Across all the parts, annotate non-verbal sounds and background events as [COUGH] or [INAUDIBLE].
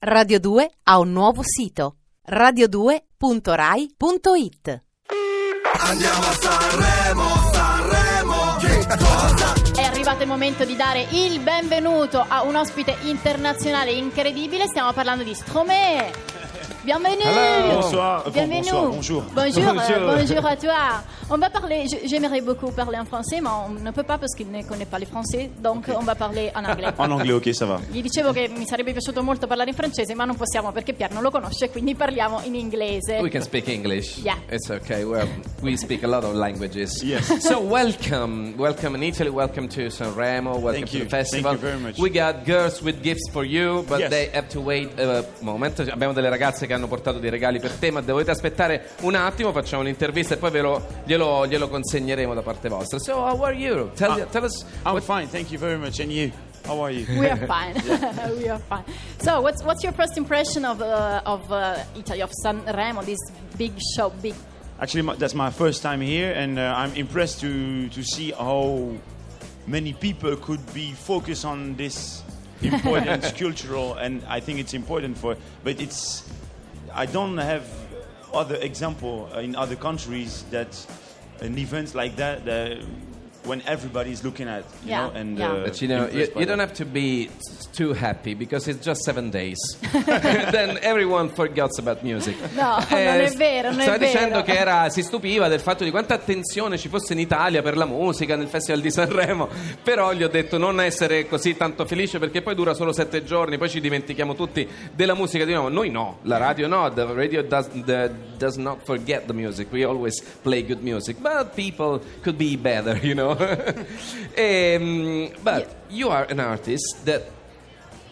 Radio 2 ha un nuovo sito radio2.rai.it Andiamo a Sanremo, Sanremo, che cosa? È arrivato il momento di dare il benvenuto a un ospite internazionale incredibile. Stiamo parlando di Stromae. Bienvenue. Hello. Bonsoir. Bienvenue. bonsoir, bonjour. Bonjour, Bonjour. euh, bonjour à toi. On va parler, j'aimerais beaucoup parler en français, ma on ne peut pas parce qu'il ne connaît pas le français, donc on va parler en anglais. [LAUGHS] En anglais, ok, ça va. Gli dicevo che mi sarebbe piaciuto molto parlare in francese, ma non possiamo perché Pier non lo conosce, quindi parliamo in inglese. We can speak English. Yeah. It's okay. Well, we speak a lot of languages. Yes. [LAUGHS] So welcome, welcome in Italy. Welcome to Sanremo. Welcome Thank to you. the festival. Thank you very much. We got girls with gifts for you, but Yes. they have to wait a moment. Abbiamo delle ragazze che hanno portato dei regali per te, ma dovete aspettare un attimo. Facciamo un'intervista e poi ve lo, glielo, glielo consegneremo da parte vostra. So how are you? Tell, Ah, tell us. I'm what- fine, thank you very much. And you? How are you? We are fine. [LAUGHS] [LAUGHS] we are fine. So, what's what's your first impression of uh, of uh, Italy of Sanremo, this big show, big? Actually, my, that's my first time here, and uh, I'm impressed to to see how many people could be focused on this [LAUGHS] important cultural, and I think it's important for. But it's, I don't have other example in other countries that an event like that. that when everybody is looking at, you Yeah, know, and yeah. uh, But you know, you, you don't have to be too happy because it's just seven days. [LAUGHS] [LAUGHS] then everyone forgets about music. [LAUGHS] No, non è vero, non è stava vero. dicendo che era, si stupiva del fatto di quanta attenzione ci fosse in Italia per la musica nel Festival di Sanremo. Però gli ho detto non essere così tanto felice perché poi dura solo sette giorni, poi ci dimentichiamo tutti della musica di nuovo. Noi no, la radio no, the radio does, the, does not forget the music. We always play good music, but people could be better, [LAUGHS] you know. [LAUGHS] um, but you are an artist that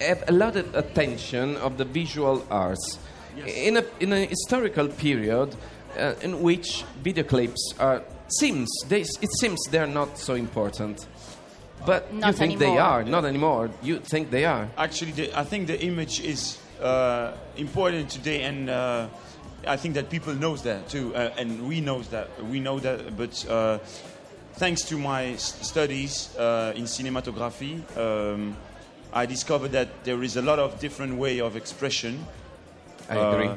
have a lot of attention of the visual arts. In a in a historical period uh, in which video clips are seems they, it seems they're not so important. But you Not think they are not anymore. You think they are. Actually, the, I think the image is uh, important today, and uh, I think that people knows that too, uh, and we knows that we know that. But uh, thanks to my s- studies uh, in cinematography, um, I discovered that there is a lot of different way of expression. I Uh, agree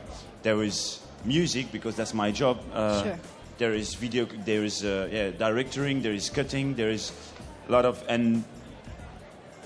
there is music because that's my job. Uh, Sure. There is video. There is uh, yeah, directing. There is cutting. There is a lot of and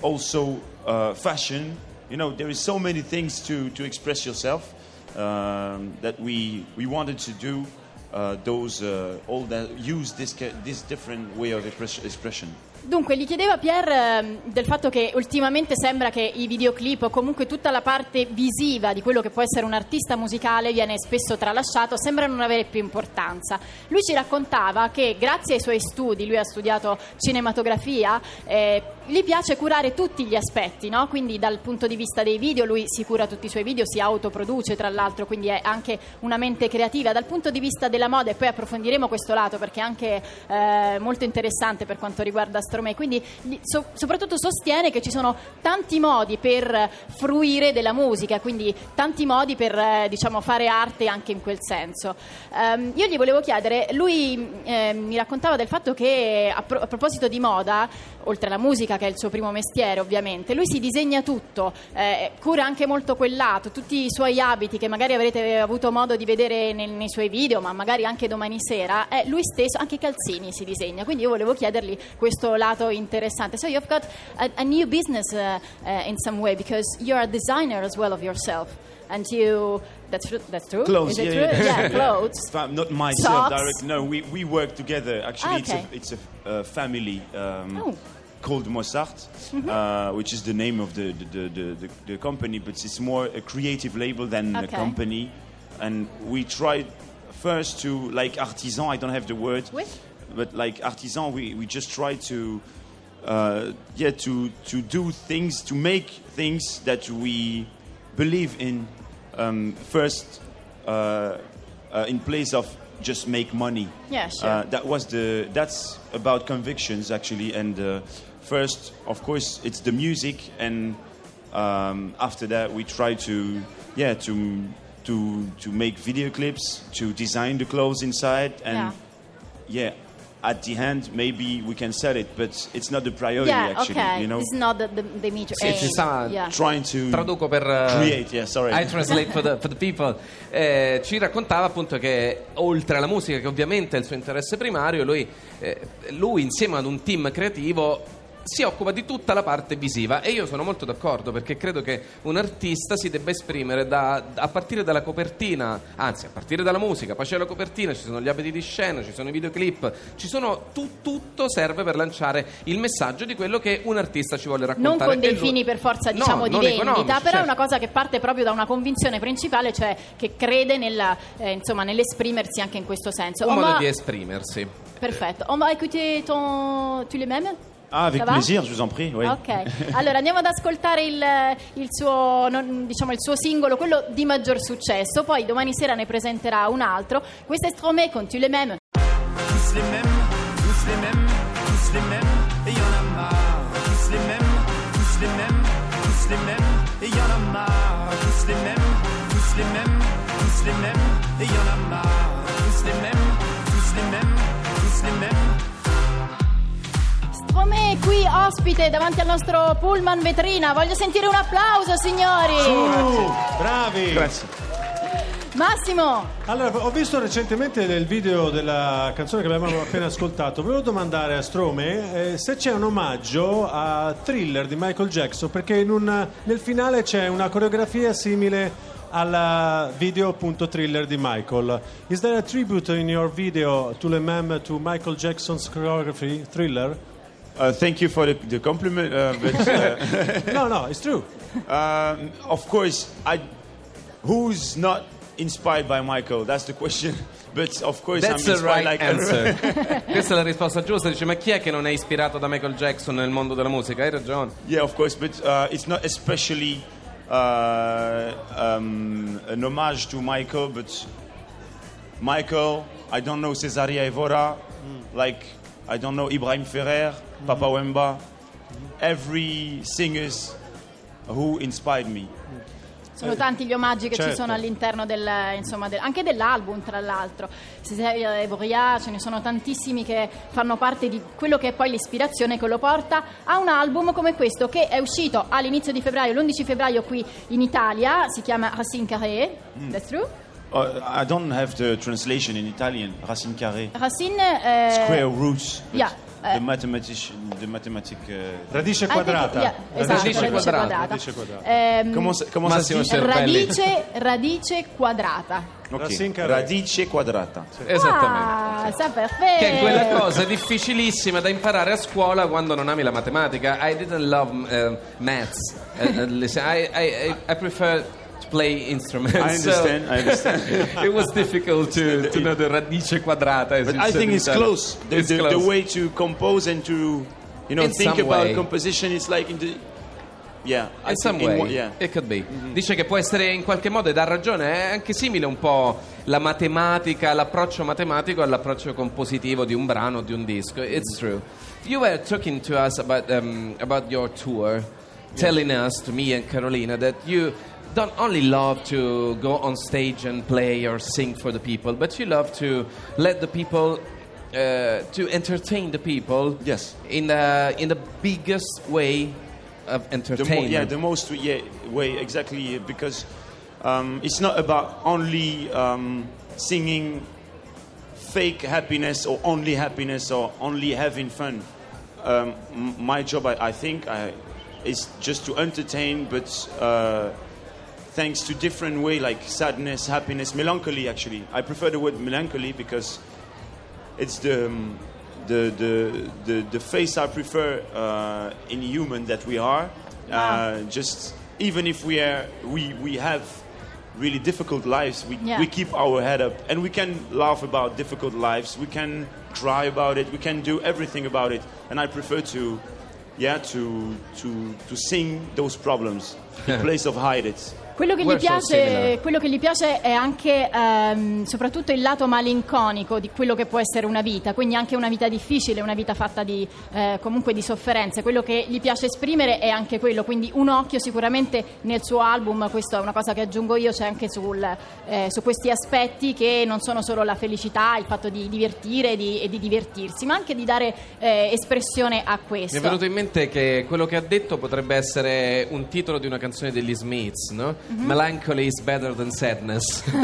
also uh, fashion. You know, there is so many things to, to express yourself um, that we we wanted to do. Uh, those uh, all that use this this different way of expression. Dunque, gli chiedeva Pier ehm, del fatto che ultimamente sembra che i videoclip o comunque tutta la parte visiva di quello che può essere un artista musicale viene spesso tralasciato, sembra non avere più importanza. Lui ci raccontava che grazie ai suoi studi, lui ha studiato cinematografia, eh, gli piace curare tutti gli aspetti, no? quindi dal punto di vista dei video lui si cura tutti i suoi video, si autoproduce tra l'altro, quindi è anche una mente creativa. Dal punto di vista della moda, e poi approfondiremo questo lato perché è anche eh, molto interessante per quanto riguarda Stromae, quindi gli- so- soprattutto sostiene che ci sono tanti modi per fruire della musica, quindi tanti modi per eh, diciamo, fare arte anche in quel senso. Ehm, io gli volevo chiedere, lui eh, mi raccontava del fatto che a, pro- a proposito di moda, oltre alla musica che è il suo primo mestiere ovviamente, lui si disegna tutto, eh, cura anche molto quel lato, tutti i suoi abiti che magari avrete avuto modo di vedere nel- nei suoi video, ma magari anche domani sera, eh, lui stesso, anche i calzini si disegna, quindi io volevo chiedergli questo lato interessante. So you've got a, a new business uh, uh, in some way because you're a designer as well of yourself. And you, that's, tru- that's true? Clothes, Is it yeah, true? yeah. yeah, [LAUGHS] clothes. Fa- Not myself Socks. direct. No, we, we work together. Actually, Okay. it's a, it's a uh, family um, Oh. called Mossart, uh, which is the name of the the, the, the, the the company, but it's more a creative label than Okay. a company. And we tried first to like artisan. I don't have the word, Oui. But like artisan, we, we just try to. Uh, yeah, to, to do things, to make things that we believe in um, first uh, uh, in place of just make money. Yeah, sure. Uh, that was the that's about convictions actually, and uh, first, of course, it's the music, and um, after that, we try to yeah to to to make video clips, to design the clothes inside, and yeah, at the end, maybe we can sell it, but it's not the priority yeah, actually. okay. You know, is not the, the, the major Sì, aim. ci sta- Yeah. trying to Traduco per eh, create. Yeah, sorry. I translate for the, for the people. Eh, ci raccontava appunto che oltre alla musica, che ovviamente è il suo interesse primario, lui, eh, lui insieme ad un team creativo si occupa di tutta la parte visiva e io sono molto d'accordo perché credo che un artista si debba esprimere da- a partire dalla copertina, anzi a partire dalla musica, poi c'è la copertina, ci sono gli abiti di scena, ci sono i videoclip, ci sono tu- tutto serve per lanciare il messaggio di quello che un artista ci vuole raccontare. Non con dei lui- fini per forza No, diciamo di non vendita, però è certo. una cosa che parte proprio da una convinzione principale, cioè che crede nella, eh, insomma, nell'esprimersi anche in questo senso. un On modo di esprimersi. Perfetto. On va écouter ton... tu les mêmes Ah, avec plaisir, je vous en prie. Oui. Ok, allora andiamo ad ascoltare il, il suo, non- diciamo, il suo singolo, quello di maggior successo, poi domani sera ne presenterà un altro. Questo è Stromae con Tu les mêmes. Tous les mêmes, tous les mêmes, tous les mêmes, et y en a marre. Tous les mêmes, tous les mêmes, tous les mêmes, et y en a marre. Tous les mêmes, tous les mêmes, tous les mêmes, et y en a marre. Tous les mêmes, tous les mêmes, tous les mêmes. Qui ospite davanti al nostro pullman vetrina. Voglio sentire un applauso, signori. Bravi! Grazie. Massimo, Allora, ho visto recentemente nel video della canzone che abbiamo appena ascoltato, volevo domandare a Strome eh, se c'è un omaggio a Thriller di Michael Jackson, perché in un- nel finale c'è una coreografia simile al video appunto Thriller di Michael. Is there a tribute in your video to the mem to Michael Jackson's choreography Thriller? Uh, thank you for the, the compliment, uh, but uh, [LAUGHS] No, no, it's true. um, of course, I. Who's not inspired by Michael? That's the question. [LAUGHS] But of course, That's I'm the inspired right like answer. [LAUGHS] Questa è la risposta giusta. Dice: Ma chi è che non è ispirato da Michael Jackson nel mondo della musica? Hai ragione. Yeah, of course, but uh, it's not especially uh, um, an homage to Michael, but Michael, I don't know Cesaria Evora, like I don't know Ibrahim Ferrer, Papa Wemba, every singers who inspired me. sono tanti gli omaggi che ci certo. sono all'interno del, insomma, del- anche dell'album, tra l'altro. Césaire Evoriat, ce ne sono tantissimi che fanno parte di quello che è poi l'ispirazione che lo porta a un album come questo che è uscito all'inizio di febbraio, l'11 febbraio qui in Italia, si chiama Racine Carré. That's true? Uh, I don't have the translation in Italian. Racine carré, Racine eh, square roots. yeah, the mathematician, the mathematic. Uh, Radice quadrata. yeah, esatto, Radice radice quadrata. quadrata. Radice quadrata. Ehm, radice, [LAUGHS] radice quadrata. Ok. Racine carré. Radice quadrata. Esattamente. Ah, perfetto. Che è quella cosa difficilissima da imparare a scuola quando non ami la matematica. I didn't love uh, maths. Uh, listen, I, I, I, I prefer to play instruments. I so understand. I understand. [LAUGHS] it was difficult to, to know the radice quadrata. But I think in it's close. The, It's the, the close. way to compose and to, you know, In think about way. composition is like in the, yeah. In some in way, one- yeah. it could be. Dice che può essere in qualche modo, e dà ragione, è anche simile un po' la matematica, l'approccio matematico all'approccio compositivo di un brano, di un disco. It's true. You were talking to us about, um, about your tour, telling us, to me and Carolina, that you don't only love to go on stage and play or sing for the people, but you love to let the people uh, to entertain the people Yes. in the in the biggest way of The mo- entertainment. yeah, the most yeah, way exactly because um, it's not about only um, singing fake happiness or only happiness or only having fun. Um, my job, I, I think, I, is just to entertain, but uh, thanks to different way like sadness, happiness, melancholy. Actually, I prefer the word melancholy because it's the um, the, the the the face I prefer uh, in human that we are. Uh, just even if we are we we have really difficult lives, we Yeah. we keep our head up and we can laugh about difficult lives. We can cry about it. We can do everything about it. And I prefer to. Yeah, to to to sing those problems in [LAUGHS] place of hide it. Quello che, gli piace, quello che gli piace è anche ehm, soprattutto il lato malinconico di quello che può essere una vita, quindi anche una vita difficile, una vita fatta di, eh, comunque di sofferenze. Quello che gli piace esprimere è anche quello, quindi un occhio sicuramente nel suo album, questo è una cosa che aggiungo io, c'è anche sul, eh, su questi aspetti che non sono solo la felicità, il fatto di divertire di- e di divertirsi, ma anche di dare eh, espressione a Mi questo. è venuto in mente che quello che ha detto potrebbe essere un titolo di una canzone degli Smiths, no? Melancholy is better than sadness. [LAUGHS] We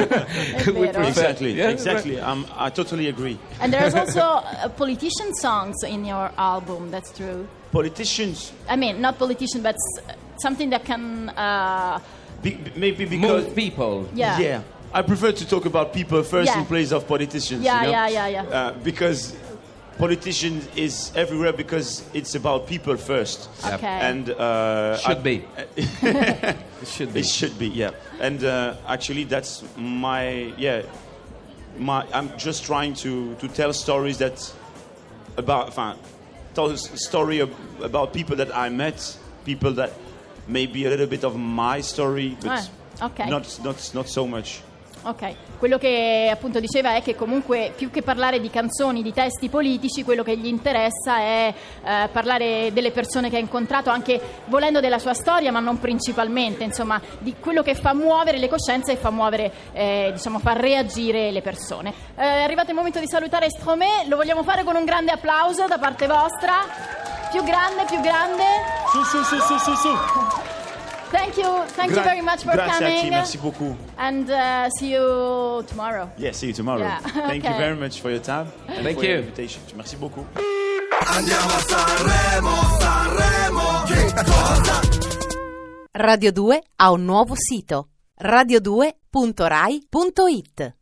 prefer- Exactly, Yeah, exactly. Um, I totally agree. And there's [LAUGHS] also uh, politician songs in your album, that's true. Politicians, I mean, not politician, but s- something that can. Uh, be, maybe because Move people. yeah. Yeah. I prefer to talk about people first Yeah. in place of politicians. Yeah, you know? yeah, yeah, yeah. Uh, because politicians is everywhere because it's about people first. Okay. And uh, Should I- be. [LAUGHS] It should be. It should be, yeah. And uh, actually, that's my yeah. My I'm just trying to to tell stories that about enfin, tell a s- story ab- about people that I met, people that maybe a little bit of my story, but Ah, ok. not not not so much. Ok, quello che appunto diceva è che comunque più che parlare di canzoni, di testi politici, quello che gli interessa è eh, parlare delle persone che ha incontrato, anche volendo della sua storia, ma non principalmente, insomma, di quello che fa muovere le coscienze e fa muovere, eh, diciamo, fa reagire le persone. Eh, è arrivato il momento di salutare Stromé, lo vogliamo fare con un grande applauso da parte vostra. Più grande, più grande. Su, su, su, su, su, su. Thank you, thank you Gra- very much for Grazie a te, coming. merci beaucoup. And uh, see you tomorrow. Yeah, see you tomorrow. Yeah, [LAUGHS] Thank you okay. very much for your time. and Thank for you. Your invitation. Merci beaucoup. Andiamo a Sanremo, Sanremo, che cosa? Radio 2 ha un nuovo sito radio2.rai.it